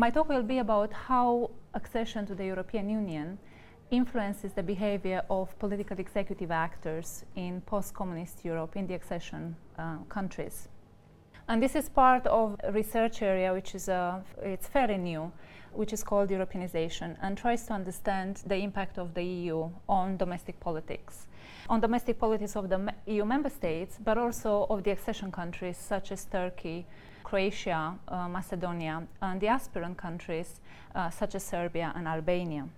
My talk will be about how accession to the European Union influences the behavior of political executive actors in post-communist Europe in the accession uh, countries. And this is part of a research area which is uh, it's fairly new, which is called Europeanization, and tries to understand the impact of the EU on domestic politics, on domestic politics of the EU member states, but also of the accession countries such as Turkey, Croatia, uh, Macedonia, and the aspirant countries uh, such as Serbia and Albania.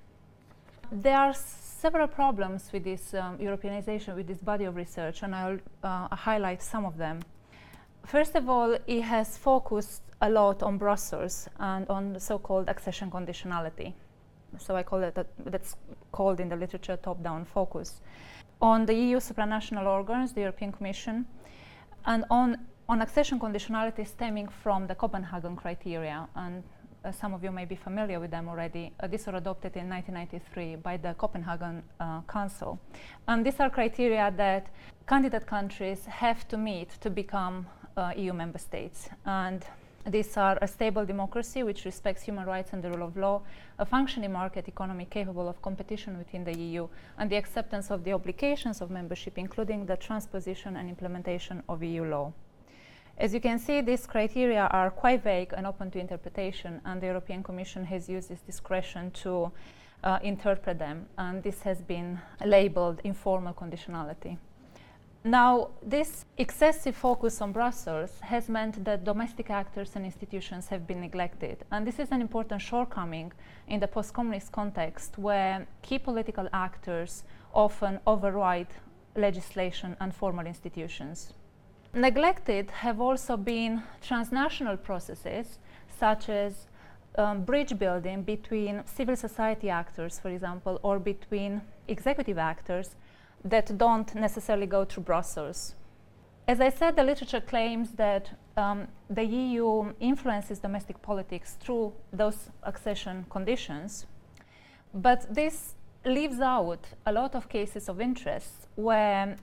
There are several problems with this um, Europeanization, with this body of research, and I'll uh, highlight some of them. First of all, it has focused a lot on Brussels and on the so-called accession conditionality. So I call it that, that's called in the literature top-down focus. On the EU supranational organs, the European Commission, and on, on accession conditionality stemming from the Copenhagen criteria. And uh, some of you may be familiar with them already. Uh, these were adopted in 1993 by the Copenhagen uh, Council. And these are criteria that candidate countries have to meet to become EU member states. And these are a stable democracy which respects human rights and the rule of law, a functioning market economy capable of competition within the EU, and the acceptance of the obligations of membership, including the transposition and implementation of EU law. As you can see, these criteria are quite vague and open to interpretation, and the European Commission has used its discretion to uh, interpret them, and this has been labeled informal conditionality. Now, this excessive focus on Brussels has meant that domestic actors and institutions have been neglected. And this is an important shortcoming in the post communist context where key political actors often override legislation and formal institutions. Neglected have also been transnational processes such as um, bridge building between civil society actors, for example, or between executive actors that don't necessarily go through Brussels. As I said, the literature claims that um, the EU influences domestic politics through those accession conditions, but this leaves out a lot of cases of interest where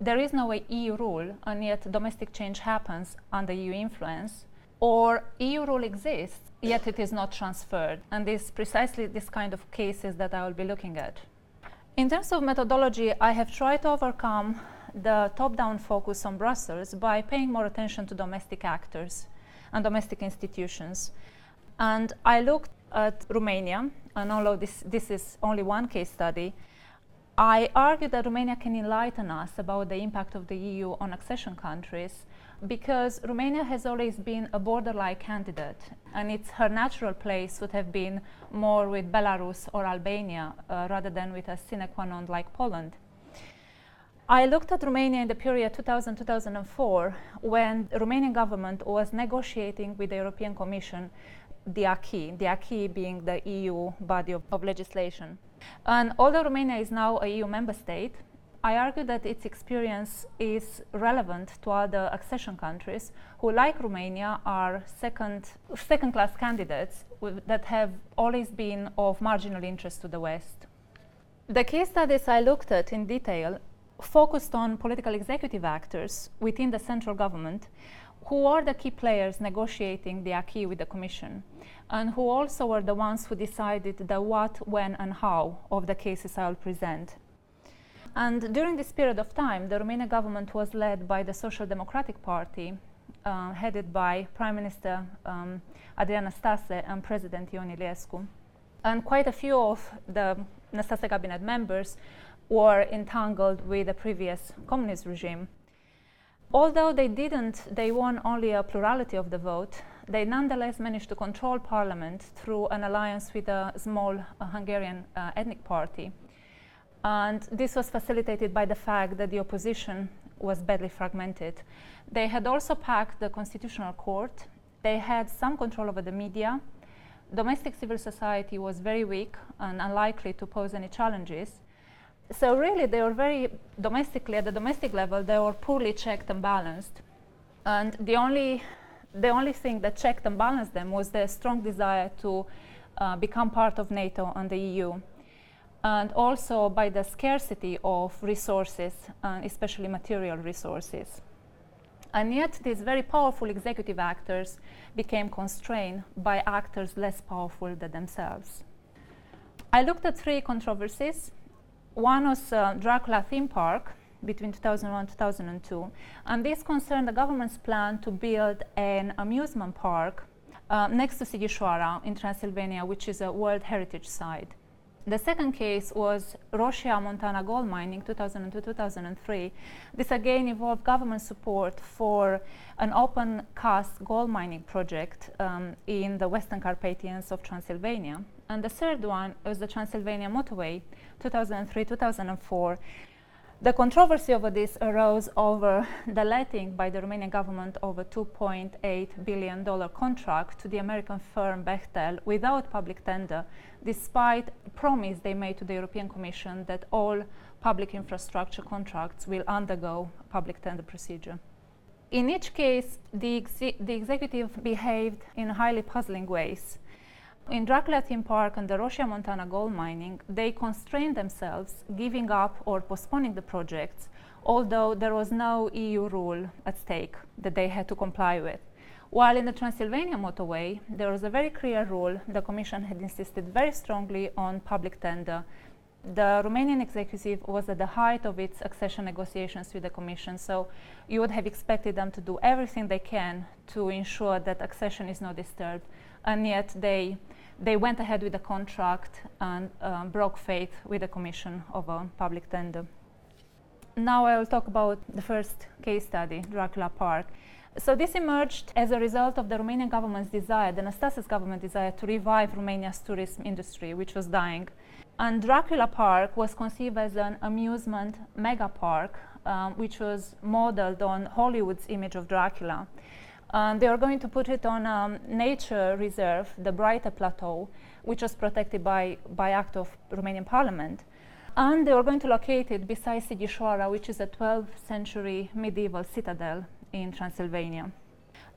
there is no EU rule and yet domestic change happens under EU influence, or EU rule exists yet it is not transferred. And it's precisely this kind of cases that I will be looking at. In terms of methodology, I have tried to overcome the top-down focus on Brussels by paying more attention to domestic actors and domestic institutions. And I looked at Romania, and although this, this is only one case study, I argue that Romania can enlighten us about the impact of the EU on accession countries because Romania has always been a border-like candidate, and it's her natural place would have been more with Belarus or Albania uh, rather than with a sine qua non like Poland. I looked at Romania in the period 2000-2004 when the Romanian government was negotiating with the European Commission the acquis, the acquis being the EU body of, of legislation. And although Romania is now a EU member state, I argue that its experience is relevant to other accession countries who, like Romania, are second, second class candidates that have always been of marginal interest to the West. The case studies I looked at in detail focused on political executive actors within the central government who are the key players negotiating the acquis with the Commission, and who also were the ones who decided the what, when, and how of the cases I will present. And during this period of time, the Romanian government was led by the Social Democratic Party, uh, headed by Prime Minister um, Adrian Năstase and President Ion Iliescu. And quite a few of the Năstase cabinet members were entangled with the previous communist regime. Although they didn't, they won only a plurality of the vote, they nonetheless managed to control parliament through an alliance with a small uh, Hungarian uh, ethnic party. And this was facilitated by the fact that the opposition was badly fragmented. They had also packed the Constitutional Court. They had some control over the media. Domestic civil society was very weak and unlikely to pose any challenges. So really, they were very domestically at the domestic level. They were poorly checked and balanced, and the only the only thing that checked and balanced them was their strong desire to uh, become part of NATO and the EU and also by the scarcity of resources, uh, especially material resources. And yet, these very powerful executive actors became constrained by actors less powerful than themselves. I looked at three controversies. One was uh, Dracula theme park between 2001 and 2002, and this concerned the government's plan to build an amusement park uh, next to Sighisoara in Transylvania, which is a World Heritage Site. The second case was Roșia Montana gold mining 2002-2003. This again involved government support for an open cast gold mining project um, in the Western Carpathians of Transylvania. And the third one was the Transylvania motorway 2003-2004 the controversy over this arose over the letting by the Romanian government of a $2.8 billion contract to the American firm Bechtel without public tender, despite promise they made to the European Commission that all public infrastructure contracts will undergo public tender procedure. In each case, the, the executive behaved in highly puzzling ways. In Dracula Theme Park and the Roșia Montana gold mining, they constrained themselves, giving up or postponing the projects, although there was no EU rule at stake that they had to comply with. While in the Transylvania motorway, there was a very clear rule. The Commission had insisted very strongly on public tender. The Romanian executive was at the height of its accession negotiations with the Commission, so you would have expected them to do everything they can to ensure that accession is not disturbed, and yet they they went ahead with the contract and um, broke faith with the commission a public tender. Now I will talk about the first case study, Dracula Park. So this emerged as a result of the Romanian government's desire, the Năstase government desire to revive Romania's tourism industry, which was dying. And Dracula Park was conceived as an amusement mega park, um, which was modeled on Hollywood's image of Dracula. Um, they are going to put it on a um, nature reserve, the Breite Plateau, which was protected by, by act of Romanian parliament. And they are going to locate it beside Sighisoara, which is a 12th century medieval citadel in Transylvania.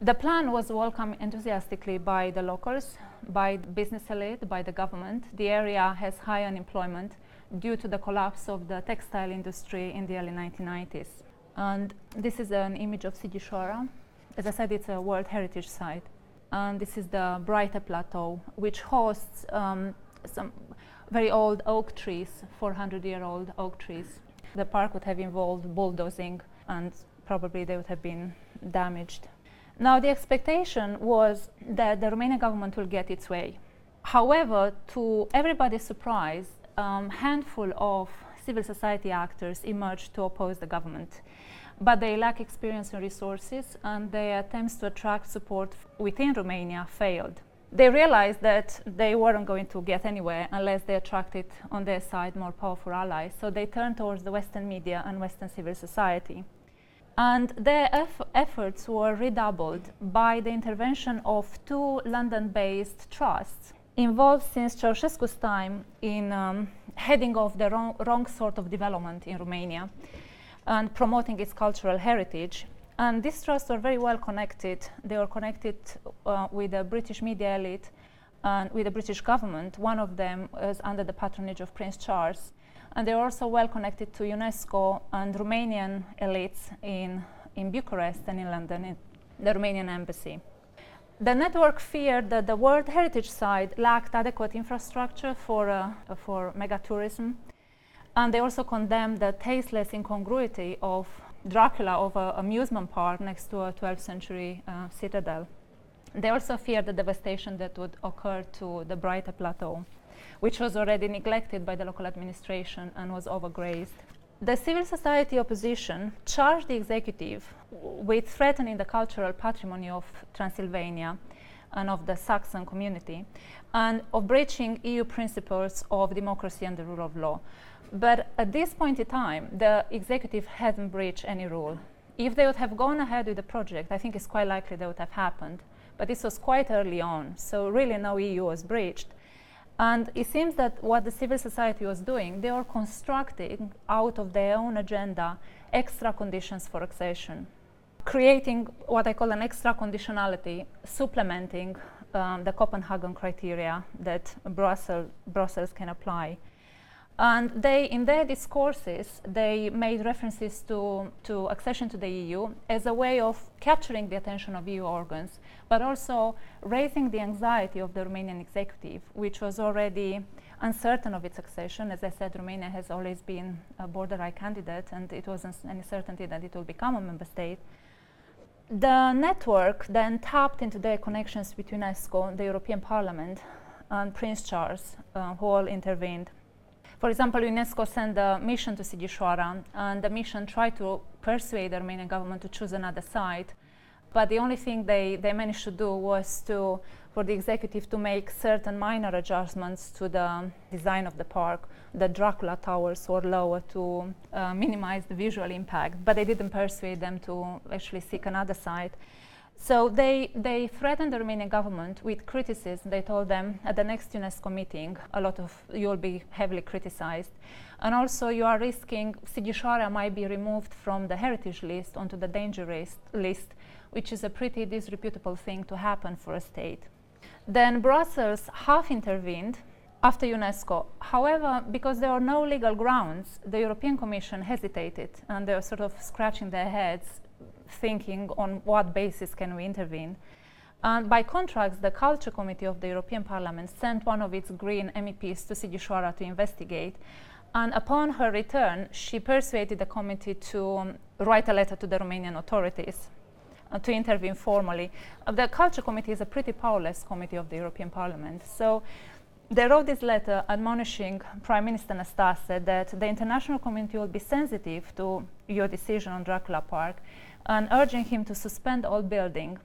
The plan was welcomed enthusiastically by the locals, by the business elite, by the government. The area has high unemployment due to the collapse of the textile industry in the early 1990s. And this is an image of Sighisoara. As I said, it's a World Heritage Site. And this is the Breite Plateau, which hosts um, some very old oak trees, 400 year old oak trees. The park would have involved bulldozing and probably they would have been damaged. Now, the expectation was that the Romanian government will get its way. However, to everybody's surprise, a um, handful of civil society actors emerged to oppose the government but they lack experience and resources, and their attempts to attract support within Romania failed. They realized that they weren't going to get anywhere unless they attracted on their side more powerful allies, so they turned towards the Western media and Western civil society. And their eff- efforts were redoubled by the intervention of two London based trusts involved since Ceausescu's time in um, heading off the wrong, wrong sort of development in Romania and promoting its cultural heritage. And these trusts are very well connected. They are connected uh, with the British media elite and with the British government. One of them is under the patronage of Prince Charles. And they're also well connected to UNESCO and Romanian elites in, in Bucharest and in London, in the Romanian embassy. The network feared that the World Heritage Site lacked adequate infrastructure for, uh, for megatourism and they also condemned the tasteless incongruity of Dracula of an amusement park next to a 12th century uh, citadel. They also feared the devastation that would occur to the Breite Plateau, which was already neglected by the local administration and was overgrazed. The civil society opposition charged the executive with threatening the cultural patrimony of Transylvania and of the Saxon community, and of breaching EU principles of democracy and the rule of law. But at this point in time, the executive hadn't breached any rule. If they would have gone ahead with the project, I think it's quite likely that would have happened. But this was quite early on, so really no EU was breached. And it seems that what the civil society was doing, they were constructing out of their own agenda extra conditions for accession, creating what I call an extra conditionality, supplementing um, the Copenhagen criteria that Brussels, Brussels can apply. And they, in their discourses, they made references to, to accession to the EU as a way of capturing the attention of EU organs, but also raising the anxiety of the Romanian executive, which was already uncertain of its accession. As I said, Romania has always been a border candidate, and it wasn't any certainty that it will become a member state. The network then tapped into the connections between UNESCO, the European Parliament, and Prince Charles, uh, who all intervened. For example, UNESCO sent a mission to Sighișoara, and the mission tried to persuade the Romanian government to choose another site. But the only thing they, they managed to do was to, for the executive to make certain minor adjustments to the design of the park. The Dracula towers were lower to uh, minimize the visual impact, but they didn't persuade them to actually seek another site. So they, they threatened the Romanian government with criticism. They told them at the next UNESCO meeting, a lot of you'll be heavily criticized. And also you are risking Sighișoara might be removed from the heritage list onto the danger list, which is a pretty disreputable thing to happen for a state. Then Brussels half intervened after UNESCO. However, because there are no legal grounds, the European Commission hesitated and they were sort of scratching their heads thinking on what basis can we intervene. And by contrast, the Culture Committee of the European Parliament sent one of its Green MEPs to Sighișoara to investigate. And upon her return, she persuaded the committee to um, write a letter to the Romanian authorities uh, to intervene formally. Uh, the Culture Committee is a pretty powerless committee of the European Parliament. So they wrote this letter admonishing Prime Minister Năstase that the international community will be sensitive to your decision on Dracula Park and urging him to suspend all building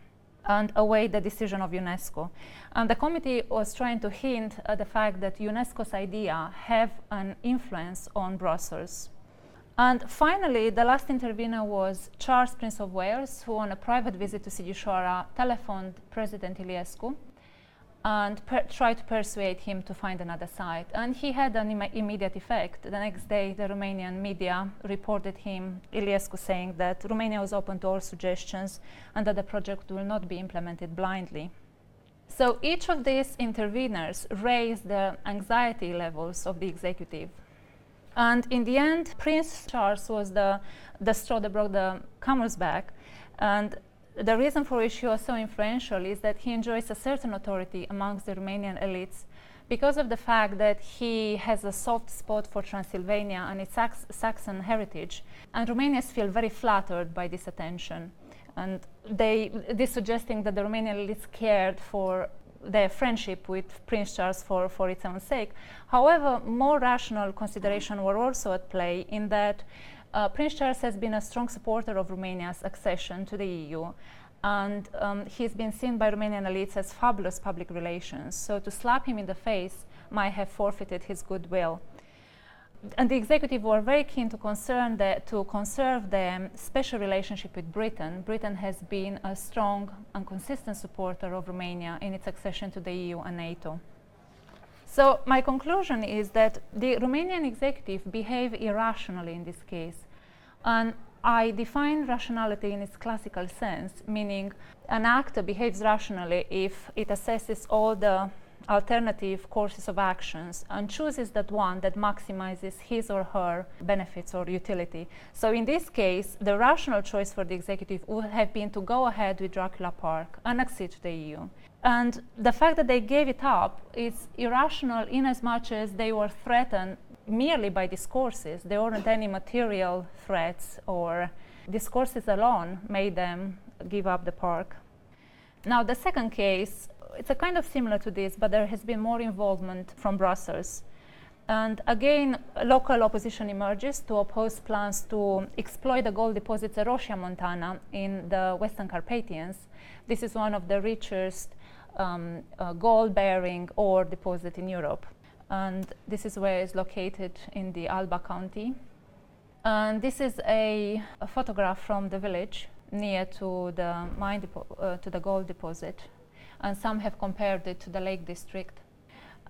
and await the decision of UNESCO. And the committee was trying to hint at the fact that UNESCO's idea have an influence on Brussels. And finally, the last intervener was Charles, Prince of Wales, who on a private visit to Sighișoara telephoned President Iliescu and try to persuade him to find another site. And he had an Im- immediate effect. The next day, the Romanian media reported him, Iliescu, saying that Romania was open to all suggestions and that the project will not be implemented blindly. So each of these interveners raised the anxiety levels of the executive. And in the end, Prince Charles was the, the straw that broke the camel's back. And the reason for which he was so influential is that he enjoys a certain authority amongst the Romanian elites because of the fact that he has a soft spot for Transylvania and its Sax- Saxon heritage. And Romanians feel very flattered by this attention. And they, this suggesting that the Romanian elites cared for their friendship with Prince Charles for, for its own sake. However, more rational considerations were also at play in that uh, Prince Charles has been a strong supporter of Romania's accession to the EU, and um, he's been seen by Romanian elites as fabulous public relations. So to slap him in the face might have forfeited his goodwill. And the executive were very keen to, concern the, to conserve the special relationship with Britain. Britain has been a strong and consistent supporter of Romania in its accession to the EU and NATO. So my conclusion is that the Romanian executive behaved irrationally in this case. And I define rationality in its classical sense, meaning an actor behaves rationally if it assesses all the alternative courses of actions and chooses that one that maximizes his or her benefits or utility. So in this case, the rational choice for the executive would have been to go ahead with Dracula Park and accede to the EU. And the fact that they gave it up is irrational in as much as they were threatened merely by discourses. There weren't any material threats or discourses alone made them give up the park. Now, the second case it's a kind of similar to this, but there has been more involvement from Brussels. And again, local opposition emerges to oppose plans to exploit the gold deposits at Roșia Montana in the Western Carpathians. This is one of the richest um, uh, gold bearing ore deposit in Europe. And this is where it's located in the Alba County. And this is a, a photograph from the village near to the mine depo- uh, to the gold deposit and some have compared it to the Lake District.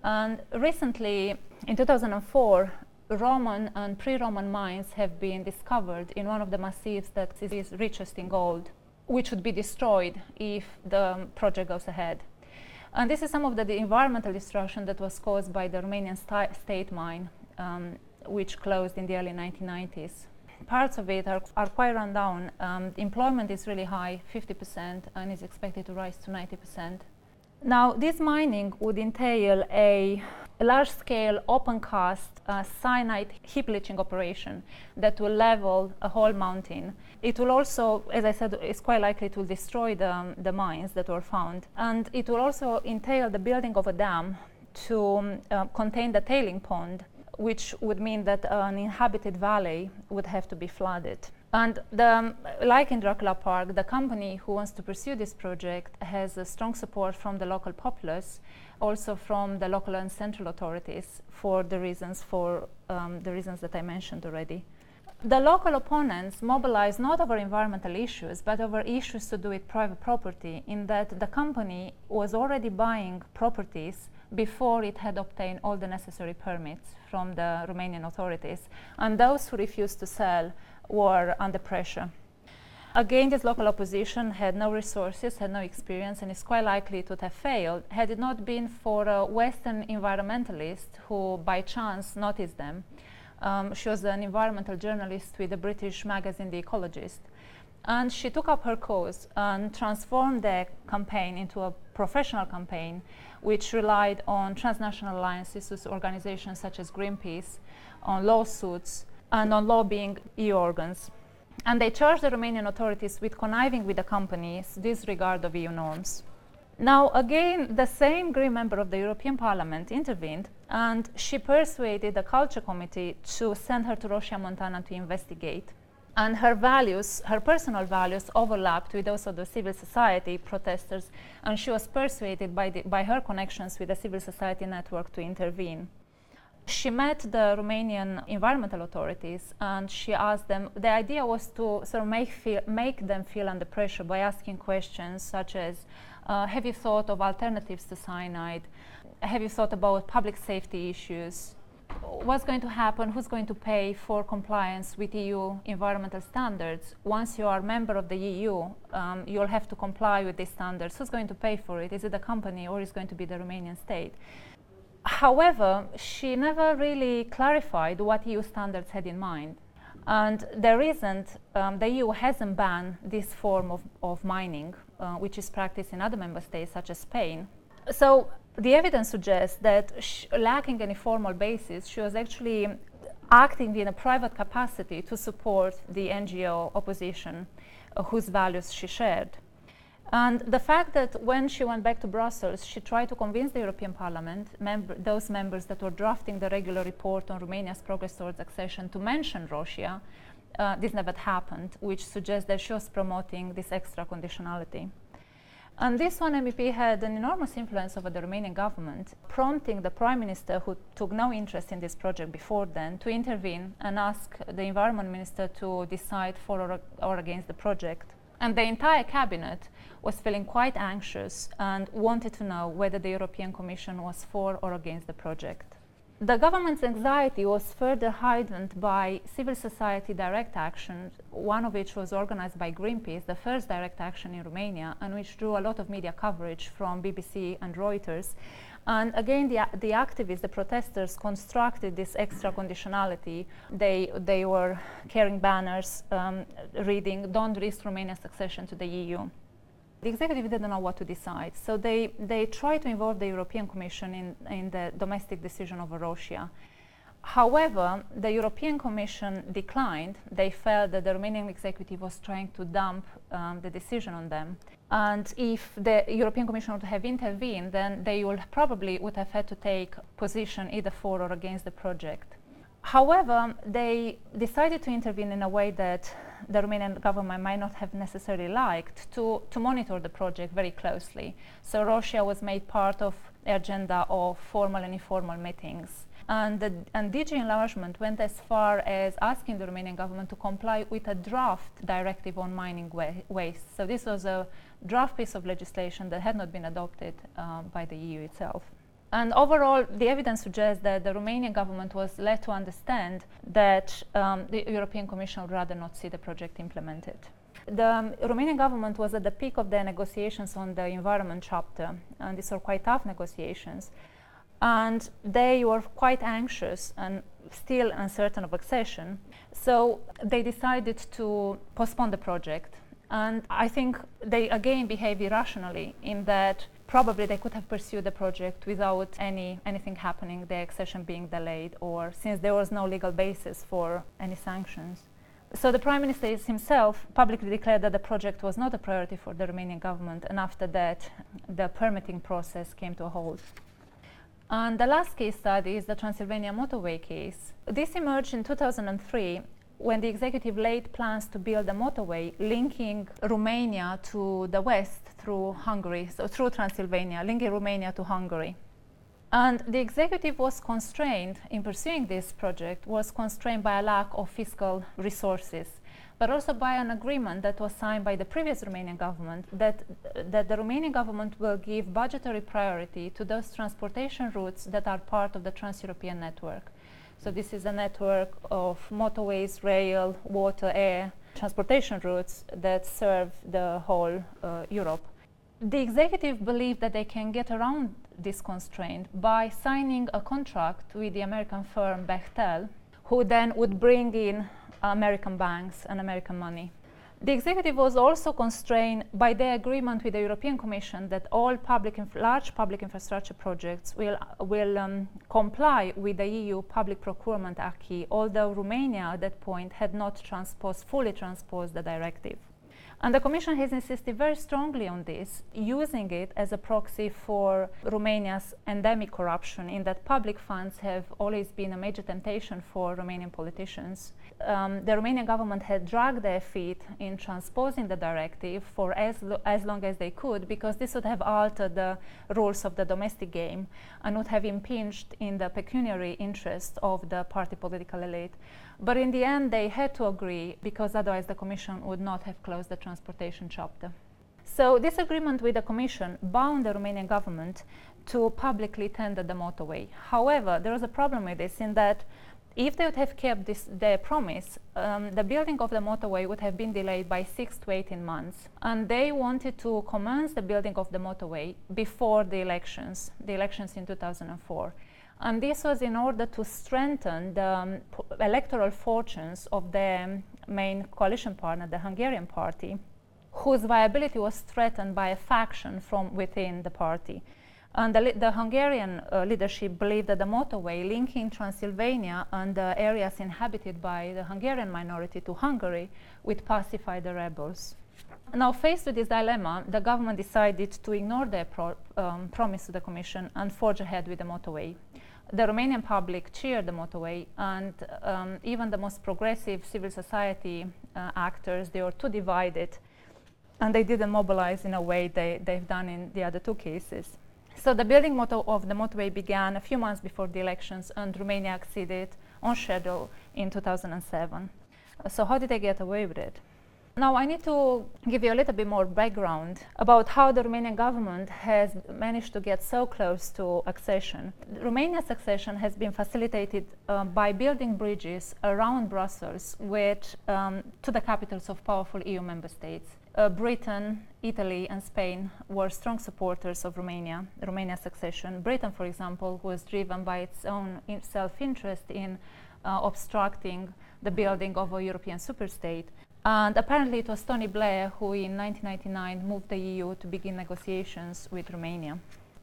And recently, in 2004, Roman and pre-Roman mines have been discovered in one of the massifs that is richest in gold, which would be destroyed if the project goes ahead. And this is some of the, the environmental destruction that was caused by the Romanian state mine um, which closed in the early 1990s. Parts of it are, are quite run down. Um, employment is really high, 50%, and is expected to rise to 90%. Now, this mining would entail a large scale open cast uh, cyanide heap leaching operation that will level a whole mountain. It will also, as I said, it's quite likely to destroy the, um, the mines that were found. And it will also entail the building of a dam to um, uh, contain the tailing pond, which would mean that an inhabited valley would have to be flooded. And the, um, like in Dracula Park, the company who wants to pursue this project has strong support from the local populace, also from the local and central authorities for the reasons for um, the reasons that I mentioned already. The local opponents mobilize not over environmental issues, but over issues to do with private property, in that the company was already buying properties before it had obtained all the necessary permits from the Romanian authorities, and those who refused to sell were under pressure. Again, this local opposition had no resources, had no experience, and is quite likely to have failed had it not been for a Western environmentalist who, by chance, noticed them. Um, she was an environmental journalist with the British magazine The Ecologist. And she took up her cause and transformed the campaign into a professional campaign, which relied on transnational alliances with organizations such as Greenpeace, on lawsuits, and on lobbying EU organs. And they charged the Romanian authorities with conniving with the companies' disregard of EU norms. Now, again, the same Green member of the European Parliament intervened and she persuaded the Culture Committee to send her to Roșia Montană to investigate. And her values, her personal values, overlapped with those of the civil society protesters, and she was persuaded by, the, by her connections with the civil society network to intervene she met the Romanian environmental authorities and she asked them. The idea was to sort of make, feel, make them feel under pressure by asking questions such as uh, Have you thought of alternatives to cyanide? Have you thought about public safety issues? What's going to happen? Who's going to pay for compliance with EU environmental standards? Once you are a member of the EU, um, you'll have to comply with these standards. Who's going to pay for it? Is it the company or is it going to be the Romanian state? However, she never really clarified what EU standards had in mind. And there isn't, um, the EU hasn't banned this form of, of mining, uh, which is practiced in other member states, such as Spain. So the evidence suggests that, lacking any formal basis, she was actually acting in a private capacity to support the NGO opposition, uh, whose values she shared. And the fact that when she went back to Brussels, she tried to convince the European Parliament, member, those members that were drafting the regular report on Romania's progress towards accession, to mention Roșia. uh, this never happened, which suggests that she was promoting this extra conditionality. And this one MEP had an enormous influence over the Romanian government, prompting the prime minister, who took no interest in this project before then, to intervene and ask the environment minister to decide for or, or against the project. And the entire cabinet was feeling quite anxious and wanted to know whether the European Commission was for or against the project. The government's anxiety was further heightened by civil society direct action, one of which was organized by Greenpeace, the first direct action in Romania, and which drew a lot of media coverage from BBC and Reuters. And again, the, the activists, the protesters, constructed this extra conditionality. They, they were carrying banners um, reading, Don't risk Romania's accession to the EU. The executive didn't know what to decide, so they, they tried to involve the European Commission in, in the domestic decision over Roșia. However, the European Commission declined. They felt that the Romanian executive was trying to dump um, the decision on them. And if the European Commission would have intervened, then they would probably would have had to take position either for or against the project. However, they decided to intervene in a way that the Romanian government might not have necessarily liked to, to monitor the project very closely. So Roșia was made part of the agenda of formal and informal meetings. And, the, and DG enlargement went as far as asking the Romanian government to comply with a draft directive on mining wa- waste. So this was a draft piece of legislation that had not been adopted um, by the EU itself. And overall, the evidence suggests that the Romanian government was led to understand that um, the European Commission would rather not see the project implemented. The um, Romanian government was at the peak of the negotiations on the environment chapter, and these were quite tough negotiations. And they were quite anxious and still uncertain of accession. So they decided to postpone the project. And I think they again behave irrationally in that probably they could have pursued the project without any anything happening, the accession being delayed, or since there was no legal basis for any sanctions. So the prime minister himself publicly declared that the project was not a priority for the Romanian government, and after that, the permitting process came to a halt. And the last case study is the Transylvania motorway case. This emerged in 2003 when the executive laid plans to build a motorway linking Romania to the west through Hungary, so through Transylvania, linking Romania to Hungary. And the executive was constrained in pursuing this project, was constrained by a lack of fiscal resources, but also by an agreement that was signed by the previous Romanian government that, that the Romanian government will give budgetary priority to those transportation routes that are part of the Trans European network. So this is a network of motorways, rail, water, air transportation routes that serve the whole uh, Europe. The executive believed that they can get around this constraint by signing a contract with the American firm Bechtel, who then would bring in American banks and American money. The executive was also constrained by the agreement with the European Commission that all public large public infrastructure projects will, will um, comply with the EU public procurement acquis, although Romania at that point had not transposed, fully transposed the directive. And the Commission has insisted very strongly on this, using it as a proxy for Romania's endemic corruption, in that public funds have always been a major temptation for Romanian politicians. Um, the Romanian government had dragged their feet in transposing the directive for as, lo- as long as they could, because this would have altered the rules of the domestic game and would have impinged in the pecuniary interest of the party political elite. But in the end, they had to agree because otherwise the Commission would not have closed the transportation chapter. So, this agreement with the Commission bound the Romanian government to publicly tender the motorway. However, there was a problem with this in that if they would have kept this, their promise, um, the building of the motorway would have been delayed by six to 18 months. And they wanted to commence the building of the motorway before the elections, the elections in 2004. And this was in order to strengthen the um, electoral fortunes of the main coalition partner, the Hungarian party, whose viability was threatened by a faction from within the party. And the, the Hungarian uh, leadership believed that the motorway linking Transylvania and the areas inhabited by the Hungarian minority to Hungary would pacify the rebels. Now, faced with this dilemma, the government decided to ignore their pro- um, promise to the Commission and forge ahead with the motorway the Romanian public cheered the motorway, and um, even the most progressive civil society uh, actors, they were too divided, and they didn't mobilize in a way they, they've done in the other two cases. So the building moto of the motorway began a few months before the elections, and Romania acceded on schedule in 2007. So how did they get away with it? Now, I need to give you a little bit more background about how the Romanian government has managed to get so close to accession. Romania's accession has been facilitated uh, by building bridges around Brussels with, um, to the capitals of powerful EU member states. Uh, Britain, Italy, and Spain were strong supporters of Romania, Romania's accession. Britain, for example, was driven by its own self interest in uh, obstructing the building of a European superstate. And apparently, it was Tony Blair who, in 1999, moved the EU to begin negotiations with Romania.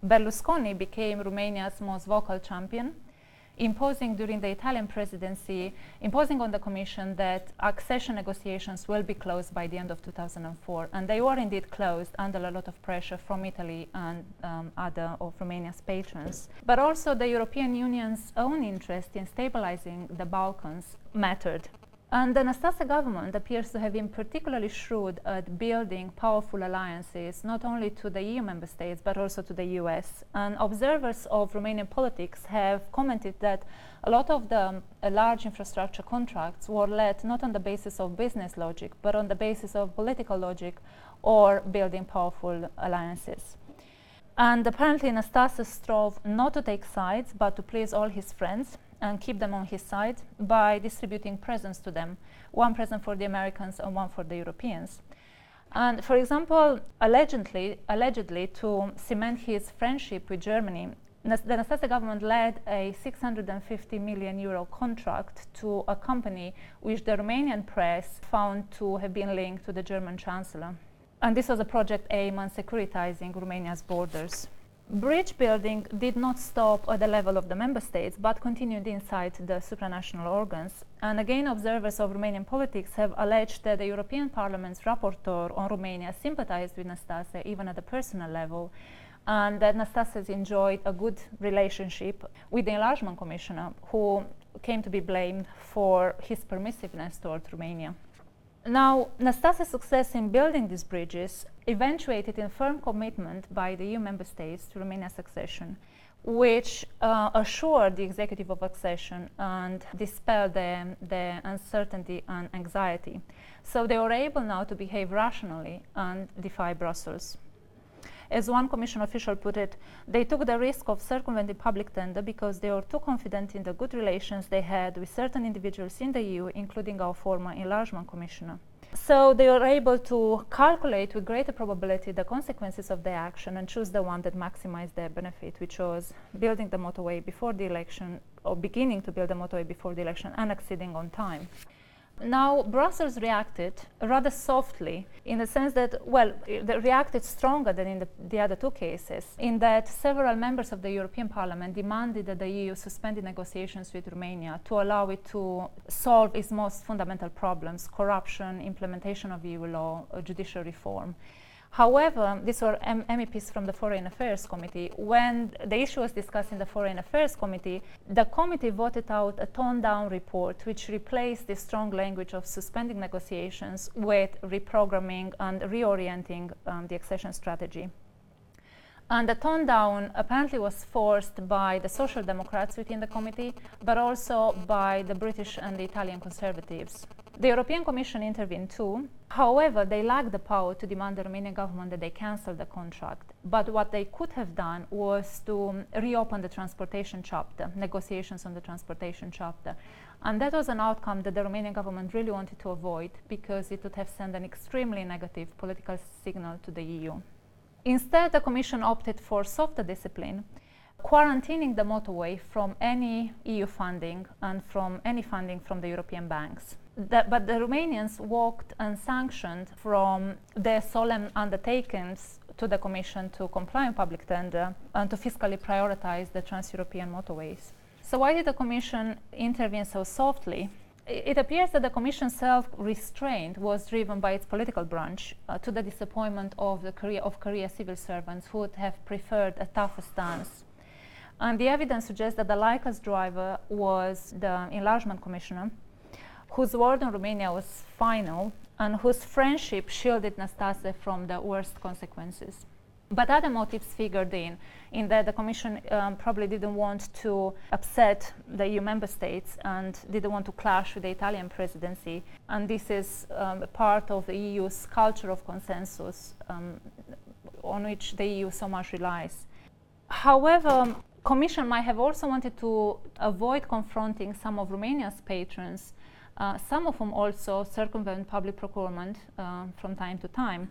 Berlusconi became Romania's most vocal champion, imposing during the Italian presidency, imposing on the Commission that accession negotiations will be closed by the end of 2004. And they were indeed closed under a lot of pressure from Italy and um, other of Romania's patrons. But also, the European Union's own interest in stabilizing the Balkans mattered. And the Năstase government appears to have been particularly shrewd at building powerful alliances, not only to the EU member states, but also to the US. And observers of Romanian politics have commented that a lot of the um, large infrastructure contracts were led not on the basis of business logic, but on the basis of political logic or building powerful alliances. And apparently, Năstase strove not to take sides, but to please all his friends and keep them on his side by distributing presents to them one present for the Americans and one for the Europeans. And for example, allegedly, allegedly to cement his friendship with Germany, the Nastase government led a 650 million euro contract to a company which the Romanian press found to have been linked to the German chancellor. And this was a project aimed at securitizing Romania's borders. Bridge building did not stop at the level of the member states, but continued inside the supranational organs. And again, observers of Romanian politics have alleged that the European Parliament's rapporteur on Romania sympathized with Nastase, even at the personal level, and that Nastase enjoyed a good relationship with the enlargement commissioner, who came to be blamed for his permissiveness towards Romania. Now, Nastase's success in building these bridges eventuated in firm commitment by the EU member states to Romania's accession, which uh, assured the executive of accession and dispelled the, the uncertainty and anxiety. So they were able now to behave rationally and defy Brussels. As one Commission official put it, they took the risk of circumventing public tender because they were too confident in the good relations they had with certain individuals in the EU, including our former enlargement commissioner. So they were able to calculate with greater probability the consequences of their action and choose the one that maximized their benefit, which was building the motorway before the election, or beginning to build the motorway before the election and exceeding on time. Now, Brussels reacted rather softly in the sense that, well, they reacted stronger than in the, the, other two cases, in that several members of the European Parliament demanded that the EU suspend the negotiations with Romania to allow it to solve its most fundamental problems corruption, implementation of EU law, judicial reform. However, these were M- MEPs from the Foreign Affairs Committee. When the issue was discussed in the Foreign Affairs Committee, the committee voted out a toned down report which replaced the strong language of suspending negotiations with reprogramming and reorienting um, the accession strategy. And the tone down apparently was forced by the Social Democrats within the committee, but also by the British and the Italian Conservatives. The European Commission intervened too. However, they lacked the power to demand the Romanian government that they cancel the contract. But what they could have done was to reopen the transportation chapter, negotiations on the transportation chapter. And that was an outcome that the Romanian government really wanted to avoid because it would have sent an extremely negative political signal to the EU. Instead, the Commission opted for softer discipline quarantining the motorway from any EU funding and from any funding from the European banks. But the Romanians walked unsanctioned from their solemn undertakings to the Commission to comply with public tender and to fiscally prioritize the trans-European motorways. So why did the Commission intervene so softly? It appears that the Commission's self-restraint was driven by its political branch uh, to the disappointment of the career of career civil servants who would have preferred a tougher stance and the evidence suggests that the Lycas driver was the enlargement commissioner, whose word on Romania was final and whose friendship shielded Nastase from the worst consequences. But other motives figured in, in that the Commission um, probably didn't want to upset the EU member states and didn't want to clash with the Italian presidency. And this is um, part of the EU's culture of consensus um, on which the EU so much relies. However, Commission might have also wanted to avoid confronting some of Romania's patrons, uh, some of whom also circumvent public procurement uh, from time to time.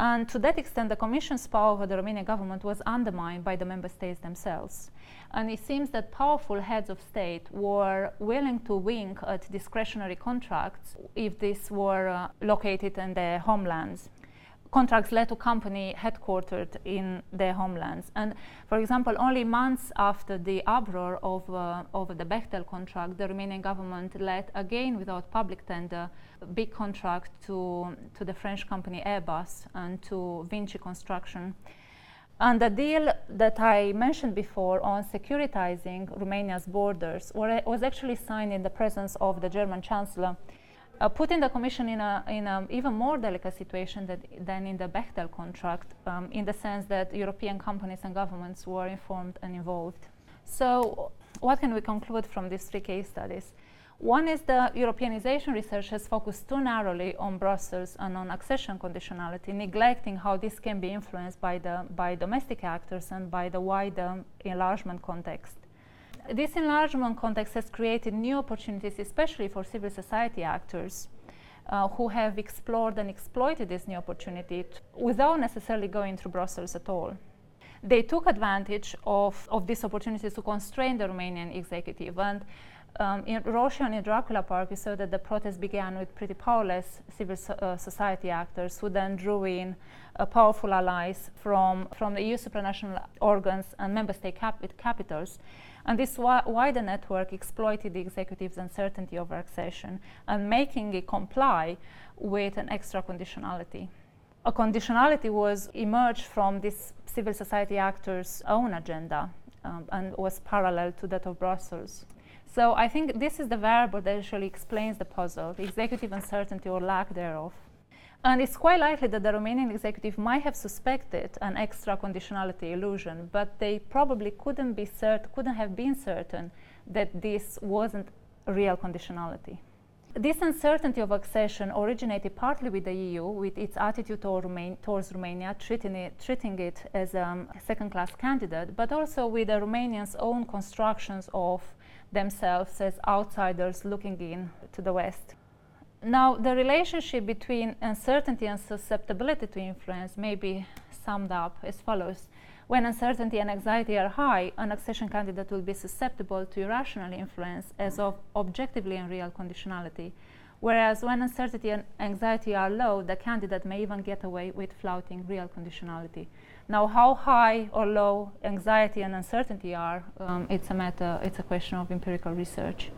And to that extent, the Commission's power over the Romanian government was undermined by the member states themselves. And it seems that powerful heads of state were willing to wink at discretionary contracts if these were uh, located in their homelands contracts led to company headquartered in their homelands. And for example, only months after the uproar of, uh, over the Bechtel contract, the Romanian government let again without public tender a big contract to, to the French company Airbus and to Vinci Construction. And the deal that I mentioned before on securitizing Romania's borders was actually signed in the presence of the German Chancellor uh, putting the Commission in an in even more delicate situation that, than in the Bechtel contract, um, in the sense that European companies and governments were informed and involved. So, what can we conclude from these three case studies? One is the Europeanization research has focused too narrowly on Brussels and on accession conditionality, neglecting how this can be influenced by, the, by domestic actors and by the wider enlargement context this enlargement context has created new opportunities, especially for civil society actors. Uh, who have explored and exploited this new opportunity t- without necessarily going through Brussels at all. they took advantage of, of this opportunity to constrain the Romanian executive. And um, in Roșia and in Dracula Park, we saw that the protest began with pretty powerless civil so, uh, society actors who then drew in uh, powerful allies from, from the EU supranational organs and member state cap- capitals. And this wi- wider network exploited the executive's uncertainty over accession and making it comply with an extra conditionality. A conditionality was emerged from this civil society actors' own agenda um, and was parallel to that of Brussels. So I think this is the variable that actually explains the puzzle, the executive uncertainty or lack thereof. And it's quite likely that the Romanian executive might have suspected an extra conditionality illusion, but they probably couldn't be cert- couldn't have been certain that this wasn't real conditionality. This uncertainty of accession originated partly with the EU, with its attitude toward towards Romania, treating it, treating it as a um, second class candidate, but also with the Romanians' own constructions of themselves as outsiders looking in to the West. Now, the relationship between uncertainty and susceptibility to influence may be summed up as follows. When uncertainty and anxiety are high, an accession candidate will be susceptible to irrational influence as of objectively unreal conditionality. Whereas when uncertainty and anxiety are low, the candidate may even get away with flouting real conditionality. Now, how high or low anxiety and uncertainty are, um, it's a matter, it's a question of empirical research.